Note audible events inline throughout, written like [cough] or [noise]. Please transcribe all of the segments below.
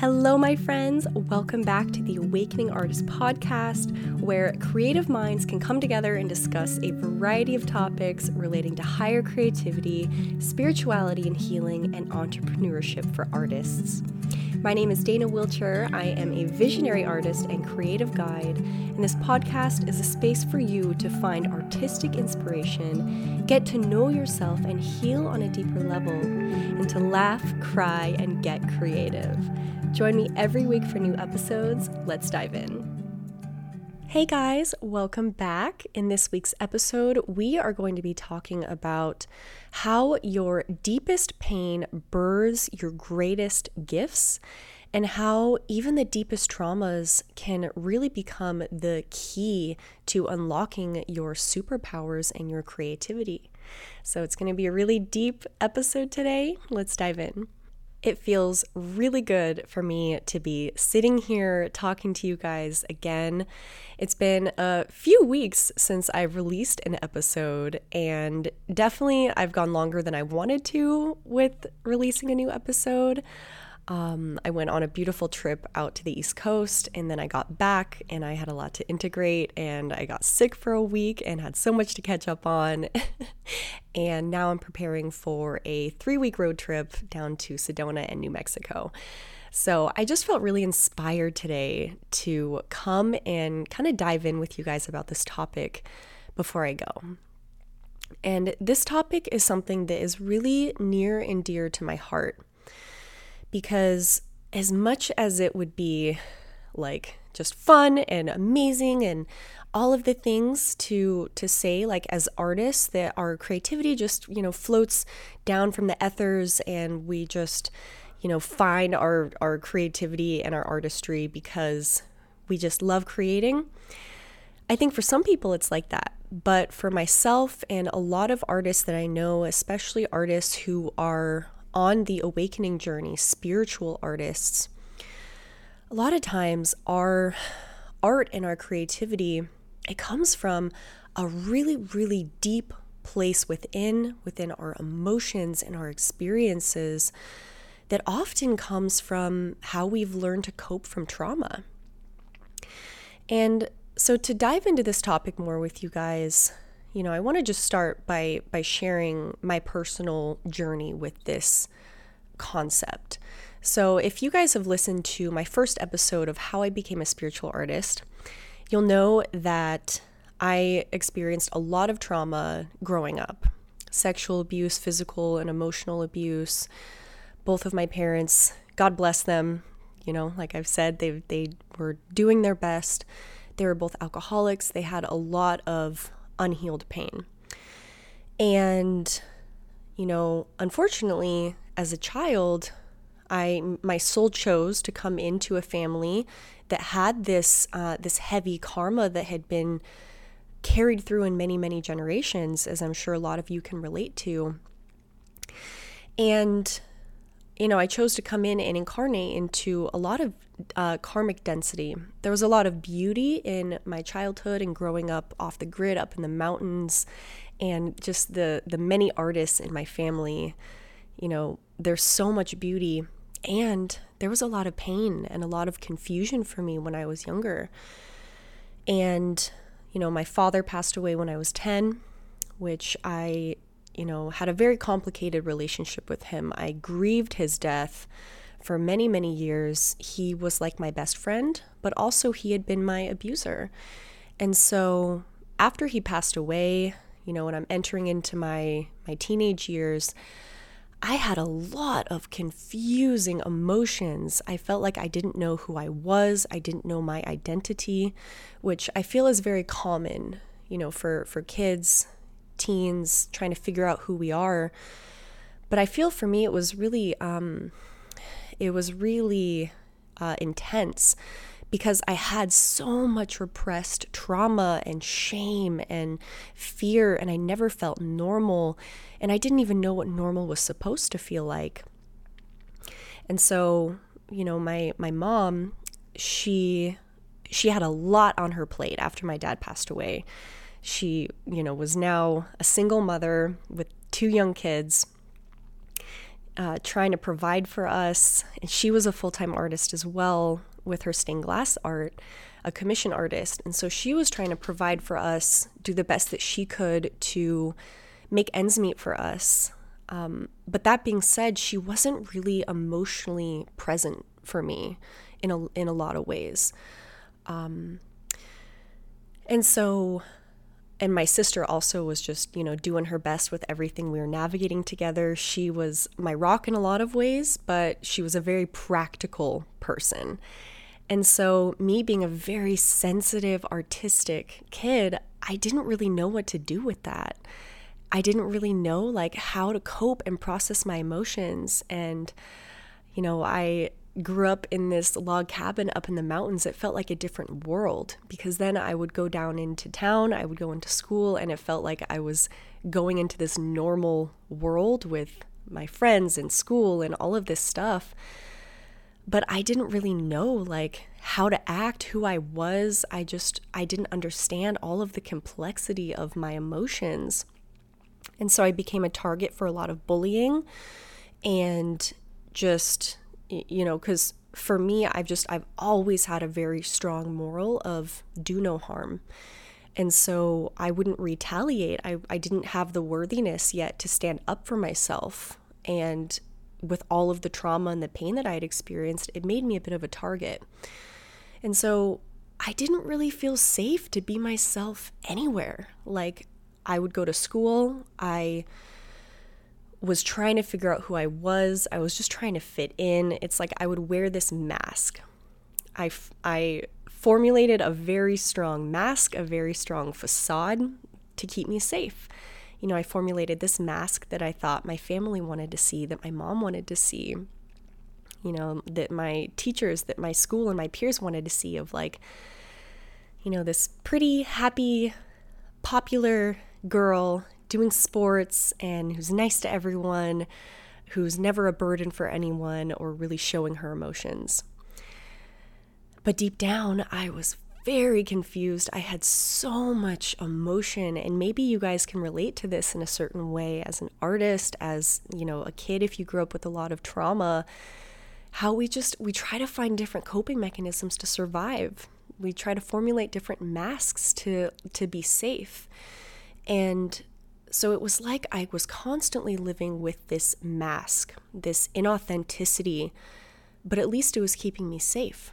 Hello, my friends. Welcome back to the Awakening Artist podcast, where creative minds can come together and discuss a variety of topics relating to higher creativity, spirituality and healing, and entrepreneurship for artists. My name is Dana Wilcher. I am a visionary artist and creative guide, and this podcast is a space for you to find artistic inspiration, get to know yourself and heal on a deeper level, and to laugh, cry, and get creative. Join me every week for new episodes. Let's dive in. Hey guys, welcome back. In this week's episode, we are going to be talking about how your deepest pain births your greatest gifts and how even the deepest traumas can really become the key to unlocking your superpowers and your creativity. So, it's going to be a really deep episode today. Let's dive in. It feels really good for me to be sitting here talking to you guys again. It's been a few weeks since I've released an episode, and definitely I've gone longer than I wanted to with releasing a new episode. Um, I went on a beautiful trip out to the East Coast and then I got back and I had a lot to integrate and I got sick for a week and had so much to catch up on. [laughs] and now I'm preparing for a three week road trip down to Sedona and New Mexico. So I just felt really inspired today to come and kind of dive in with you guys about this topic before I go. And this topic is something that is really near and dear to my heart because as much as it would be like just fun and amazing and all of the things to to say like as artists that our creativity just you know floats down from the ethers and we just you know find our our creativity and our artistry because we just love creating. I think for some people it's like that but for myself and a lot of artists that i know especially artists who are on the awakening journey, spiritual artists, a lot of times our art and our creativity, it comes from a really, really deep place within, within our emotions and our experiences that often comes from how we've learned to cope from trauma. And so to dive into this topic more with you guys, you know, I want to just start by by sharing my personal journey with this concept. So, if you guys have listened to my first episode of how I became a spiritual artist, you'll know that I experienced a lot of trauma growing up sexual abuse, physical and emotional abuse. Both of my parents, God bless them, you know, like I've said, they, they were doing their best. They were both alcoholics. They had a lot of unhealed pain. And, you know, unfortunately, as a child, I my soul chose to come into a family that had this uh, this heavy karma that had been carried through in many many generations, as I'm sure a lot of you can relate to. And you know, I chose to come in and incarnate into a lot of uh, karmic density. There was a lot of beauty in my childhood and growing up off the grid, up in the mountains, and just the the many artists in my family. You know, there's so much beauty, and there was a lot of pain and a lot of confusion for me when I was younger. And you know, my father passed away when I was ten, which I you know, had a very complicated relationship with him. I grieved his death for many, many years. He was like my best friend, but also he had been my abuser. And so after he passed away, you know, when I'm entering into my my teenage years, I had a lot of confusing emotions. I felt like I didn't know who I was. I didn't know my identity, which I feel is very common, you know, for for kids teens trying to figure out who we are. But I feel for me it was really um, it was really uh, intense because I had so much repressed trauma and shame and fear, and I never felt normal. And I didn't even know what normal was supposed to feel like. And so, you know, my my mom, she she had a lot on her plate after my dad passed away. She, you know, was now a single mother with two young kids. Uh, trying to provide for us. And she was a full time artist as well with her stained glass art, a commission artist. And so she was trying to provide for us, do the best that she could to make ends meet for us. Um, but that being said, she wasn't really emotionally present for me in a in a lot of ways. Um, and so and my sister also was just, you know, doing her best with everything we were navigating together. She was my rock in a lot of ways, but she was a very practical person. And so, me being a very sensitive, artistic kid, I didn't really know what to do with that. I didn't really know like how to cope and process my emotions and you know, I grew up in this log cabin up in the mountains, it felt like a different world because then I would go down into town, I would go into school, and it felt like I was going into this normal world with my friends and school and all of this stuff. But I didn't really know like how to act, who I was. I just I didn't understand all of the complexity of my emotions. And so I became a target for a lot of bullying and just you know, because for me, I've just, I've always had a very strong moral of do no harm. And so I wouldn't retaliate. I, I didn't have the worthiness yet to stand up for myself. And with all of the trauma and the pain that I had experienced, it made me a bit of a target. And so I didn't really feel safe to be myself anywhere. Like I would go to school, I was trying to figure out who I was. I was just trying to fit in. It's like I would wear this mask. I, I formulated a very strong mask, a very strong facade to keep me safe. You know, I formulated this mask that I thought my family wanted to see, that my mom wanted to see, you know, that my teachers, that my school and my peers wanted to see of like, you know, this pretty, happy, popular girl doing sports and who's nice to everyone, who's never a burden for anyone or really showing her emotions. But deep down, I was very confused. I had so much emotion, and maybe you guys can relate to this in a certain way as an artist, as you know, a kid if you grew up with a lot of trauma. How we just we try to find different coping mechanisms to survive. We try to formulate different masks to to be safe. And so it was like I was constantly living with this mask, this inauthenticity, but at least it was keeping me safe.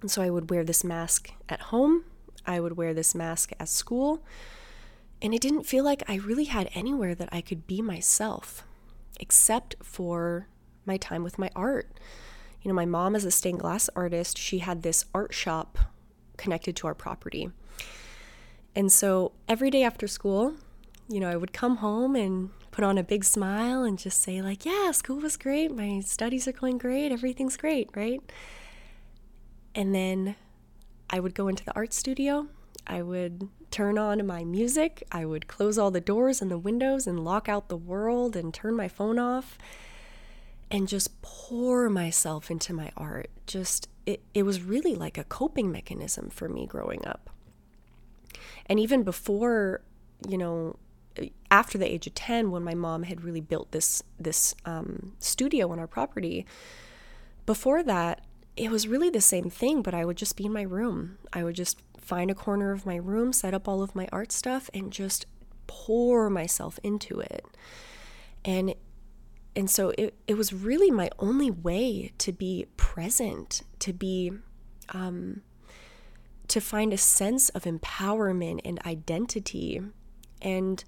And so I would wear this mask at home, I would wear this mask at school, and it didn't feel like I really had anywhere that I could be myself, except for my time with my art. You know, my mom is a stained glass artist. She had this art shop connected to our property. And so every day after school, you know, I would come home and put on a big smile and just say, like, yeah, school was great. My studies are going great. Everything's great, right? And then I would go into the art studio. I would turn on my music. I would close all the doors and the windows and lock out the world and turn my phone off and just pour myself into my art. Just, it, it was really like a coping mechanism for me growing up. And even before, you know, after the age of 10 when my mom had really built this this um, studio on our property before that it was really the same thing but i would just be in my room. I would just find a corner of my room set up all of my art stuff and just pour myself into it. And and so it, it was really my only way to be present to be um, to find a sense of empowerment and identity and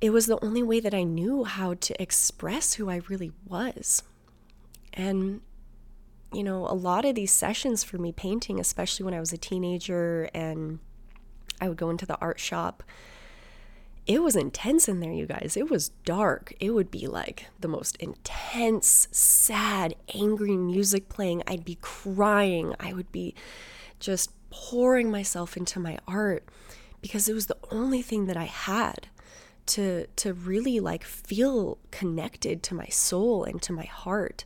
it was the only way that I knew how to express who I really was. And, you know, a lot of these sessions for me painting, especially when I was a teenager and I would go into the art shop, it was intense in there, you guys. It was dark. It would be like the most intense, sad, angry music playing. I'd be crying. I would be just pouring myself into my art because it was the only thing that I had to to really like feel connected to my soul and to my heart.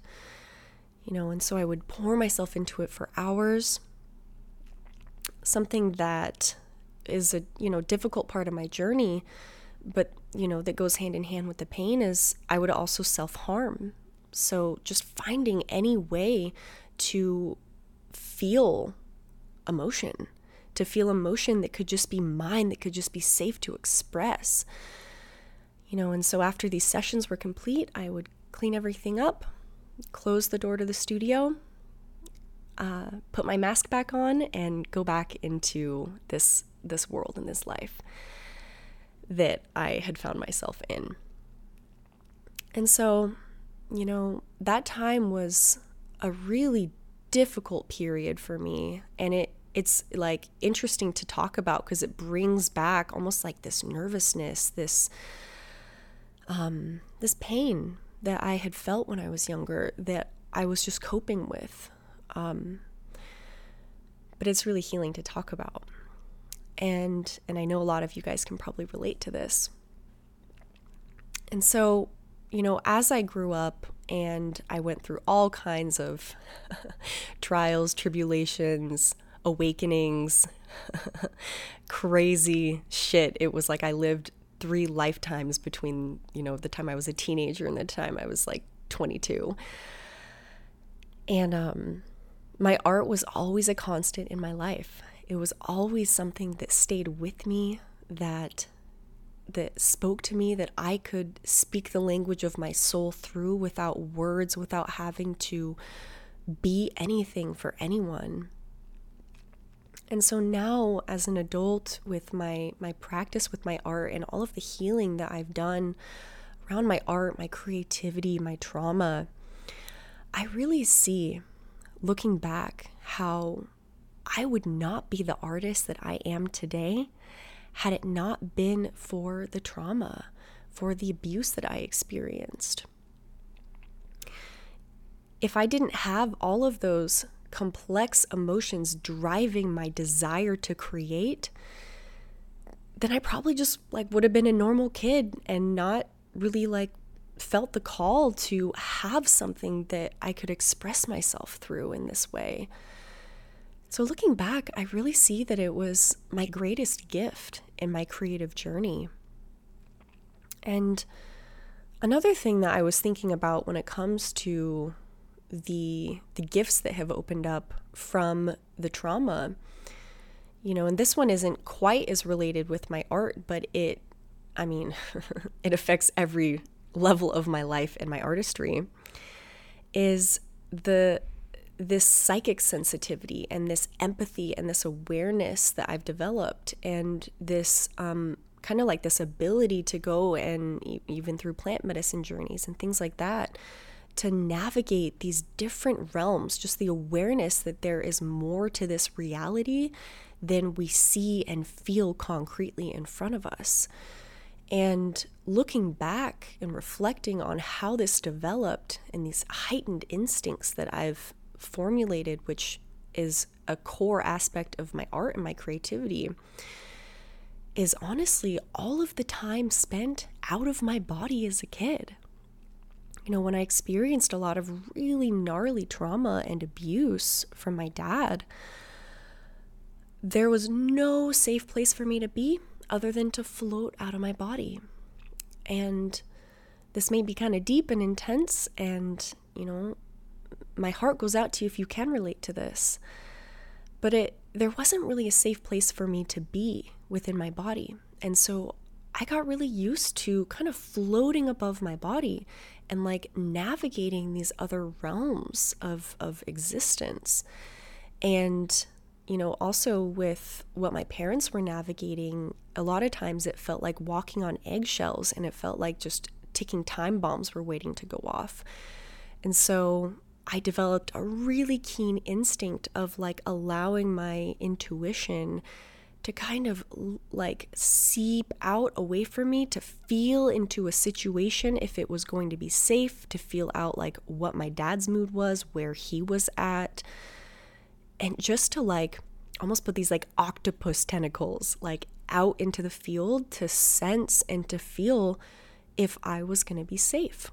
You know, and so I would pour myself into it for hours. Something that is a, you know, difficult part of my journey, but you know, that goes hand in hand with the pain is I would also self harm. So just finding any way to feel emotion, to feel emotion that could just be mine, that could just be safe to express. You know, and so after these sessions were complete, I would clean everything up, close the door to the studio, uh, put my mask back on, and go back into this this world and this life that I had found myself in. And so, you know, that time was a really difficult period for me and it it's like interesting to talk about because it brings back almost like this nervousness, this um this pain that I had felt when I was younger that I was just coping with. Um but it's really healing to talk about and and I know a lot of you guys can probably relate to this. And so, you know, as I grew up and I went through all kinds of [laughs] trials, tribulations, awakenings, [laughs] crazy shit. It was like I lived three lifetimes between, you know, the time I was a teenager and the time I was like 22. And um my art was always a constant in my life it was always something that stayed with me that that spoke to me that I could speak the language of my soul through without words without having to be anything for anyone. And so now as an adult with my my practice with my art and all of the healing that I've done around my art, my creativity, my trauma, I really see looking back how I would not be the artist that I am today had it not been for the trauma, for the abuse that I experienced. If I didn't have all of those complex emotions driving my desire to create, then I probably just like would have been a normal kid and not really like felt the call to have something that I could express myself through in this way. So, looking back, I really see that it was my greatest gift in my creative journey. And another thing that I was thinking about when it comes to the the gifts that have opened up from the trauma, you know, and this one isn't quite as related with my art, but it I mean, [laughs] it affects every level of my life and my artistry is the this psychic sensitivity and this empathy and this awareness that I've developed, and this um, kind of like this ability to go and even through plant medicine journeys and things like that to navigate these different realms, just the awareness that there is more to this reality than we see and feel concretely in front of us. And looking back and reflecting on how this developed and these heightened instincts that I've formulated, which is a core aspect of my art and my creativity, is honestly all of the time spent out of my body as a kid. You know, when I experienced a lot of really gnarly trauma and abuse from my dad, there was no safe place for me to be other than to float out of my body. And this may be kind of deep and intense, and, you know, my heart goes out to you if you can relate to this. But it there wasn't really a safe place for me to be within my body. And so I got really used to kind of floating above my body and like navigating these other realms of of existence. And you know, also with what my parents were navigating, a lot of times it felt like walking on eggshells and it felt like just ticking time bombs were waiting to go off. And so I developed a really keen instinct of like allowing my intuition to kind of like seep out away from me to feel into a situation if it was going to be safe, to feel out like what my dad's mood was, where he was at, and just to like almost put these like octopus tentacles like out into the field to sense and to feel if I was going to be safe.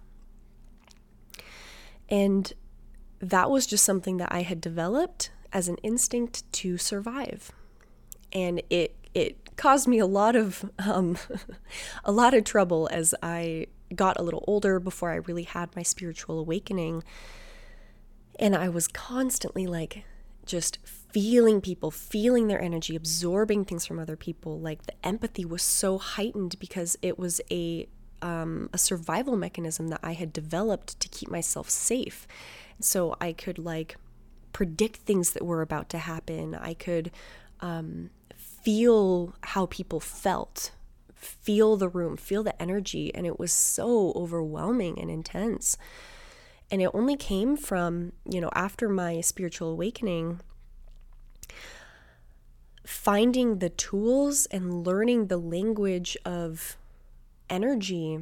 And that was just something that I had developed as an instinct to survive. And it it caused me a lot of um, [laughs] a lot of trouble as I got a little older before I really had my spiritual awakening. And I was constantly like just feeling people, feeling their energy, absorbing things from other people. Like the empathy was so heightened because it was a um, a survival mechanism that I had developed to keep myself safe. So I could like predict things that were about to happen. I could um, feel how people felt, feel the room, feel the energy. And it was so overwhelming and intense. And it only came from, you know, after my spiritual awakening, finding the tools and learning the language of energy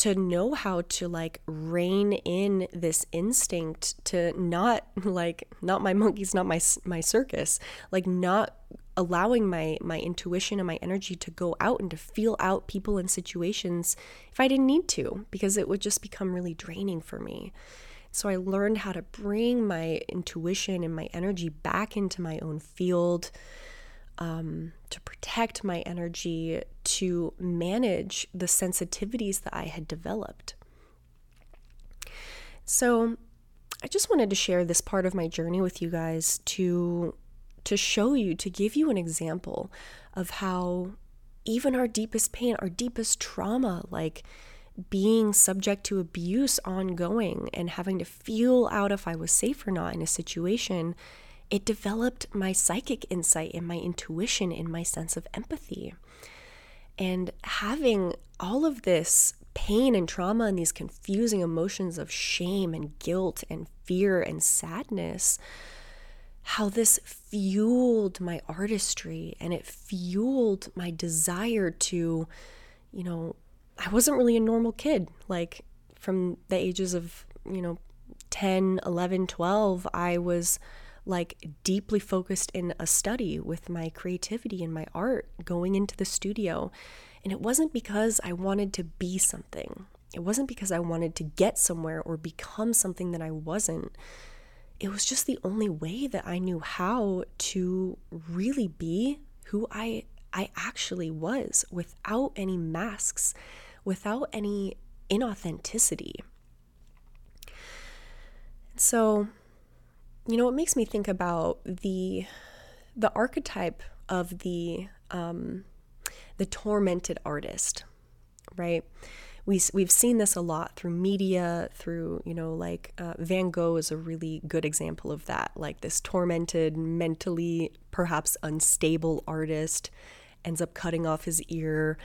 to know how to like rein in this instinct to not [laughs] like not my monkeys not my my circus like not allowing my my intuition and my energy to go out and to feel out people and situations if I didn't need to because it would just become really draining for me. So I learned how to bring my intuition and my energy back into my own field um, to protect my energy, to manage the sensitivities that I had developed. So, I just wanted to share this part of my journey with you guys to to show you to give you an example of how even our deepest pain, our deepest trauma, like being subject to abuse ongoing and having to feel out if I was safe or not in a situation it developed my psychic insight and my intuition and my sense of empathy. And having all of this pain and trauma and these confusing emotions of shame and guilt and fear and sadness, how this fueled my artistry and it fueled my desire to, you know, I wasn't really a normal kid. Like from the ages of, you know, 10, 11, 12, I was like deeply focused in a study with my creativity and my art going into the studio. And it wasn't because I wanted to be something. It wasn't because I wanted to get somewhere or become something that I wasn't. It was just the only way that I knew how to really be who I I actually was without any masks, without any inauthenticity. So you know, it makes me think about the the archetype of the um, the tormented artist, right? We we've seen this a lot through media, through you know, like uh, Van Gogh is a really good example of that. Like this tormented, mentally perhaps unstable artist ends up cutting off his ear.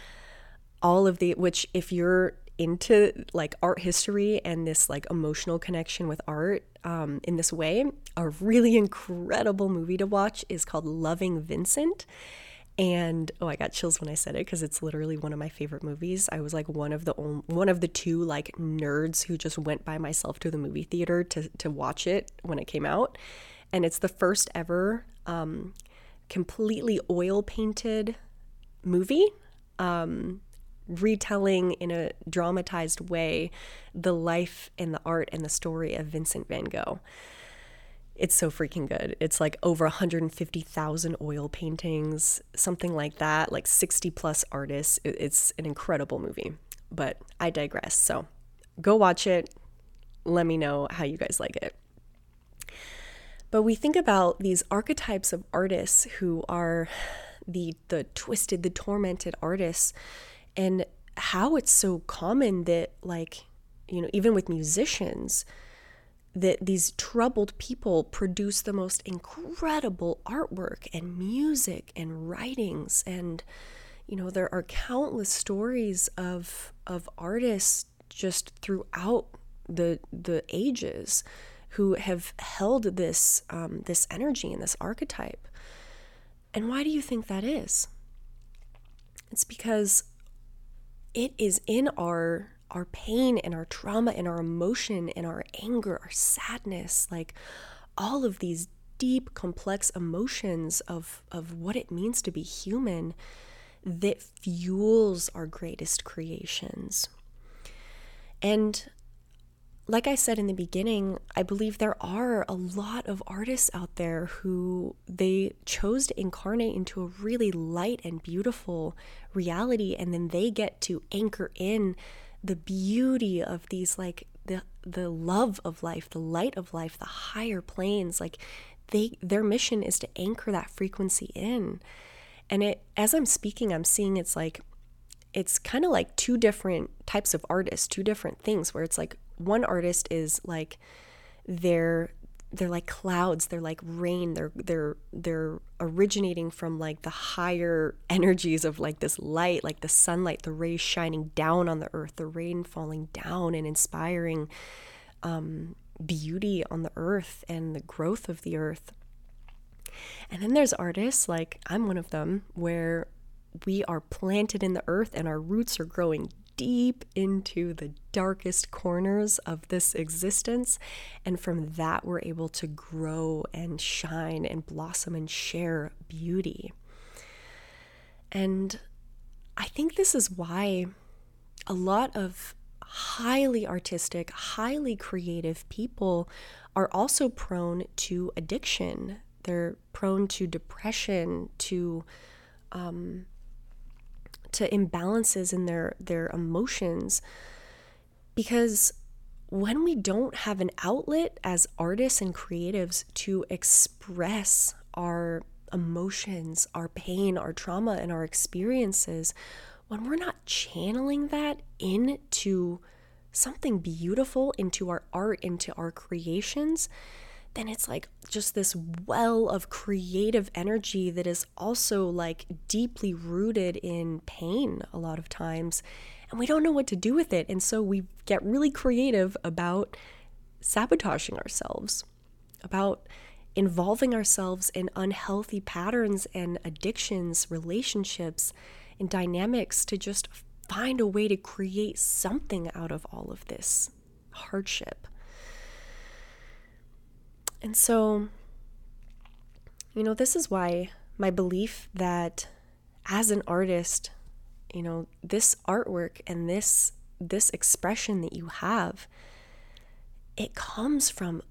All of the which, if you're into like art history and this like emotional connection with art um, in this way, a really incredible movie to watch is called Loving Vincent. And oh, I got chills when I said it because it's literally one of my favorite movies. I was like one of the only, one of the two like nerds who just went by myself to the movie theater to to watch it when it came out, and it's the first ever um, completely oil painted movie. Um, retelling in a dramatized way the life and the art and the story of Vincent van Gogh. It's so freaking good. It's like over 150,000 oil paintings, something like that, like 60 plus artists. It's an incredible movie, but I digress. So go watch it. Let me know how you guys like it. But we think about these archetypes of artists who are the the twisted, the tormented artists and how it's so common that like you know even with musicians that these troubled people produce the most incredible artwork and music and writings. And you know there are countless stories of of artists just throughout the the ages who have held this um, this energy and this archetype. And why do you think that is? It's because it is in our our pain and our trauma and our emotion and our anger, our sadness, like all of these deep complex emotions of of what it means to be human that fuels our greatest creations. And like I said in the beginning, I believe there are a lot of artists out there who they chose to incarnate into a really light and beautiful reality, and then they get to anchor in the beauty of these like the the love of life, the light of life, the higher planes. Like they their mission is to anchor that frequency in. And it as I'm speaking, I'm seeing it's like it's kind of like two different types of artists, two different things where it's like one artist is like they're they're like clouds they're like rain they're they're they're originating from like the higher [laughs] energies of like this light like the sunlight the rays shining down on the earth the rain falling down and inspiring um, beauty on the earth and the growth of the earth. And then there's artists like i'm one of them where we are planted in the earth and our roots are growing deep into the darkest corners of this existence. And from that, we're able to grow and shine and blossom and share beauty. And I think this is why a lot of highly artistic, highly creative people are also prone to addiction. They're prone to depression, to um, to imbalances in their their emotions. Because when we don't have an outlet as artists and creatives to express our emotions, our pain, our trauma, and our experiences, when we're not channeling that into something beautiful, into our art, into our creations, then it's like just this well of creative energy that is also like deeply rooted in pain a lot of times. And we don't know what to do with it. And so we get really creative about sabotaging ourselves, about involving ourselves in unhealthy patterns and addictions, relationships, and dynamics to just find a way to create something out of all of this hardship. And so, you know, this is why my belief that as an artist, you know, this artwork and this this expression that you have it comes from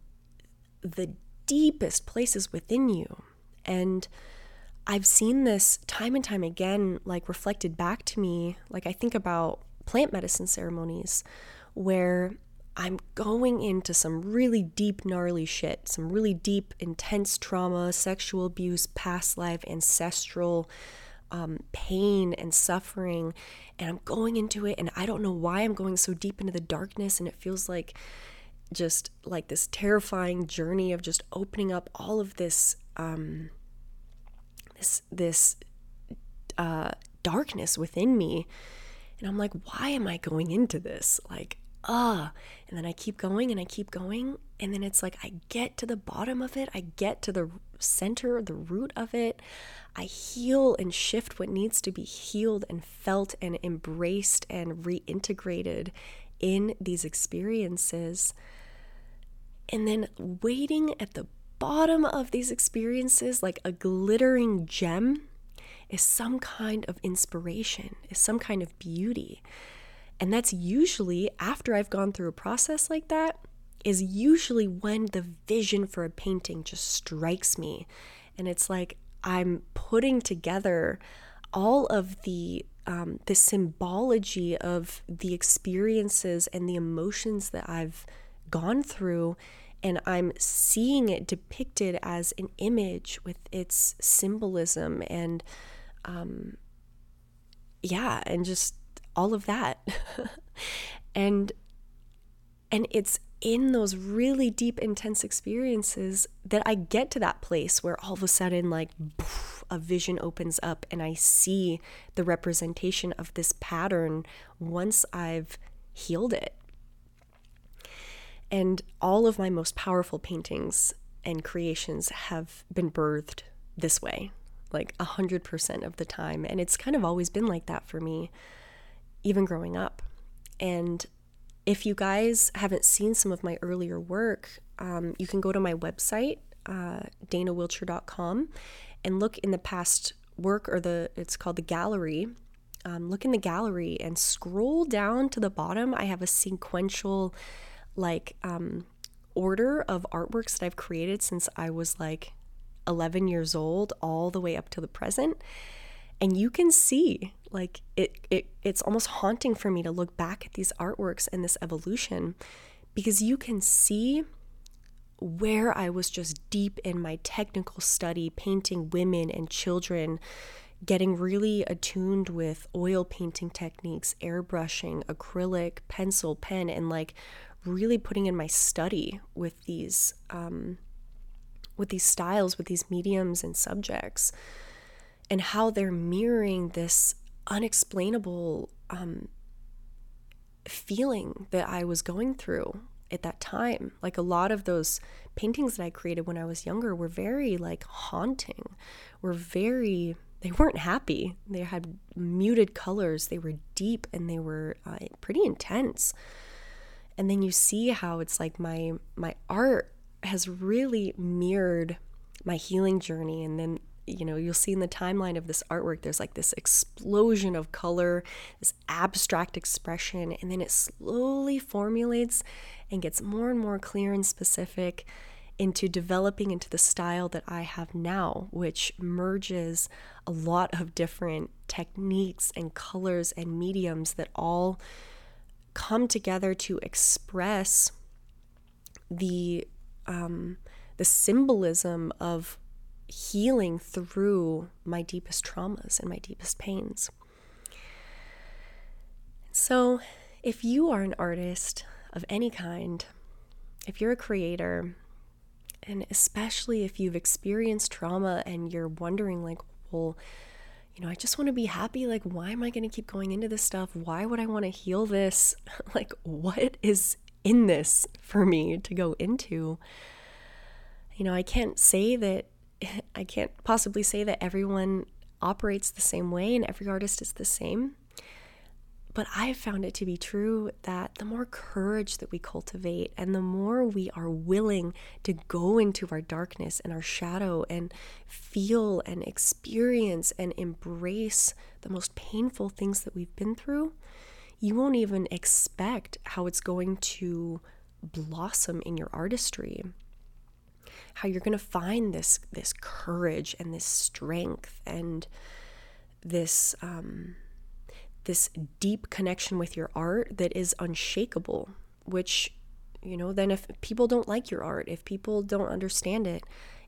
the deepest places within you. And I've seen this time and time again, like reflected back to me. Like I think about plant medicine ceremonies where I'm going into some really deep, gnarly shit, some really deep, intense trauma, sexual abuse, past life, ancestral um, pain and suffering. And I'm going into it, and I don't know why I'm going so deep into the darkness, and it feels like just like this terrifying journey of just opening up all of this, um, this, this uh, darkness within me. And I'm like, why am I going into this? Like, ah. And then I keep going and I keep going. And then it's like I get to the bottom of it, I get to the center, the root of it. I heal and shift what needs to be healed and felt and embraced and reintegrated in these experiences. And then waiting at the bottom of these experiences, like a glittering gem, is some kind of inspiration, is some kind of beauty. And that's usually after I've gone through a process like that, is usually when the vision for a painting just strikes me. And it's like I'm putting together all of the um, the symbology of the experiences and the emotions that I've gone through, and I'm seeing it depicted as an image with its symbolism and, um, yeah, and just all of that. [laughs] and and it's in those really deep intense experiences that I get to that place where all of a sudden like a vision opens up and I see the representation of this pattern once I've healed it. And all of my most powerful paintings and creations have been birthed this way, like 100% of the time. And it's kind of always been like that for me even growing up. And if you guys haven't seen some of my earlier work, um, you can go to my website, uh, danawilcher.com, and look in the past work or the it's called the gallery. Um, look in the gallery and scroll down to the bottom. I have a sequential like um, order of artworks that I've created since I was like 11 years old all the way up to the present and you can see like it, it it's almost haunting for me to look back at these artworks and this evolution because you can see where I was just deep in my technical study painting women and children getting really attuned with oil painting techniques, airbrushing, acrylic, pencil, pen, and like really putting in my study with these um, with these styles, with these mediums and subjects, and how they're mirroring this unexplainable um, feeling that I was going through at that time. Like a lot of those paintings that I created when I was younger were very like haunting, were very they weren't happy. They had muted colors, they were deep and they were uh, pretty intense. And then you see how it's like my my art has really mirrored my healing journey and then you know you'll see in the timeline of this artwork there's like this explosion of color this abstract expression and then it slowly formulates and gets more and more clear and specific into developing into the style that I have now, which merges a lot of different techniques and colors and mediums that all come together to express the um, the symbolism of healing through my deepest traumas and my deepest pains. So, if you are an artist of any kind, if you're a creator, and especially if you've experienced trauma and you're wondering, like, well, you know, I just want to be happy. Like, why am I going to keep going into this stuff? Why would I want to heal this? [laughs] like, what is in this for me to go into? You know, I can't say that, [laughs] I can't possibly say that everyone operates the same way and every artist is the same. But I have found it to be true that the more courage that we cultivate and the more we are willing to go into our darkness and our shadow and feel and experience and embrace the most painful things that we've been through, you won't even expect how it's going to blossom in your artistry how you're going to find this this courage and this strength and this um, this deep connection with your art that is unshakable, which, you know, then if people don't like your art, if people don't understand it,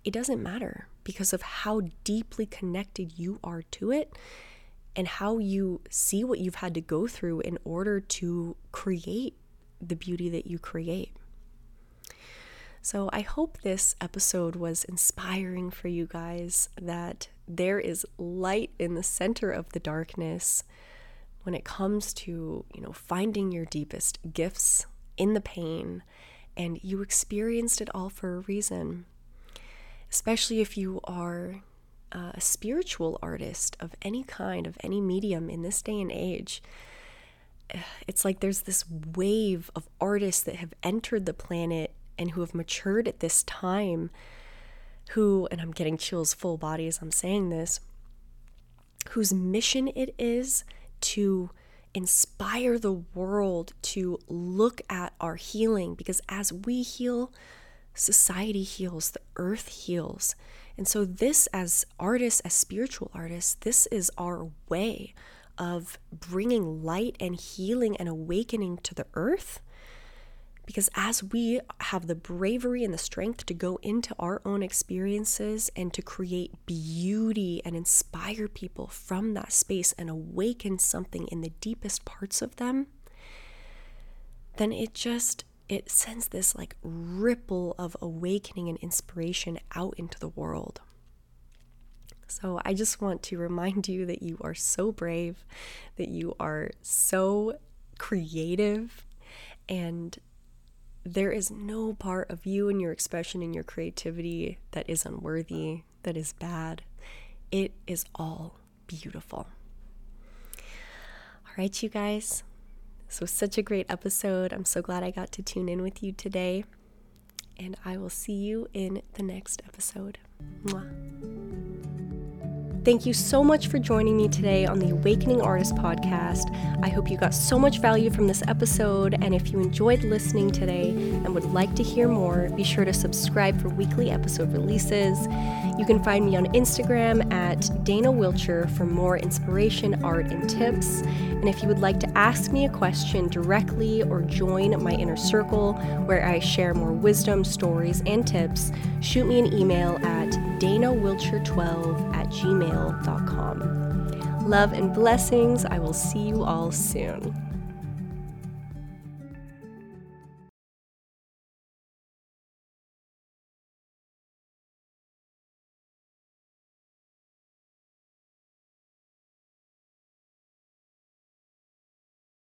it doesn't matter because of how deeply connected you are to it and how you see what you've had to go through in order to create the beauty that you create. So, I hope this episode was inspiring for you guys that there is light in the center of the darkness when it comes to, you know, finding your deepest gifts in the pain and you experienced it all for a reason. Especially if you are uh, a spiritual artist of any kind, of any medium in this day and age. It's like there's this wave of artists that have entered the planet and who have matured at this time, who, and I'm getting chills full body as I'm saying this, whose mission it is to inspire the world to look at our healing because as we heal, society heals, the earth heals. And so, this, as artists, as spiritual artists, this is our way of bringing light and healing and awakening to the earth because as we have the bravery and the strength to go into our own experiences and to create beauty and inspire people from that space and awaken something in the deepest parts of them, then it just it sends this like ripple of awakening and inspiration out into the world. So I just want to remind you that you are so brave, that you are so creative and there is no part of you and your expression and your creativity that is unworthy, that is bad. It is all beautiful. All right, you guys. So, such a great episode. I'm so glad I got to tune in with you today. And I will see you in the next episode. Mwah. Thank you so much for joining me today on the Awakening Artist podcast. I hope you got so much value from this episode, and if you enjoyed listening today and would like to hear more, be sure to subscribe for weekly episode releases. You can find me on Instagram at Dana Wilcher for more inspiration, art, and tips. And if you would like to ask me a question directly or join my inner circle where I share more wisdom, stories, and tips, shoot me an email at danawilcher12 at gmail.com. Love and blessings. I will see you all soon.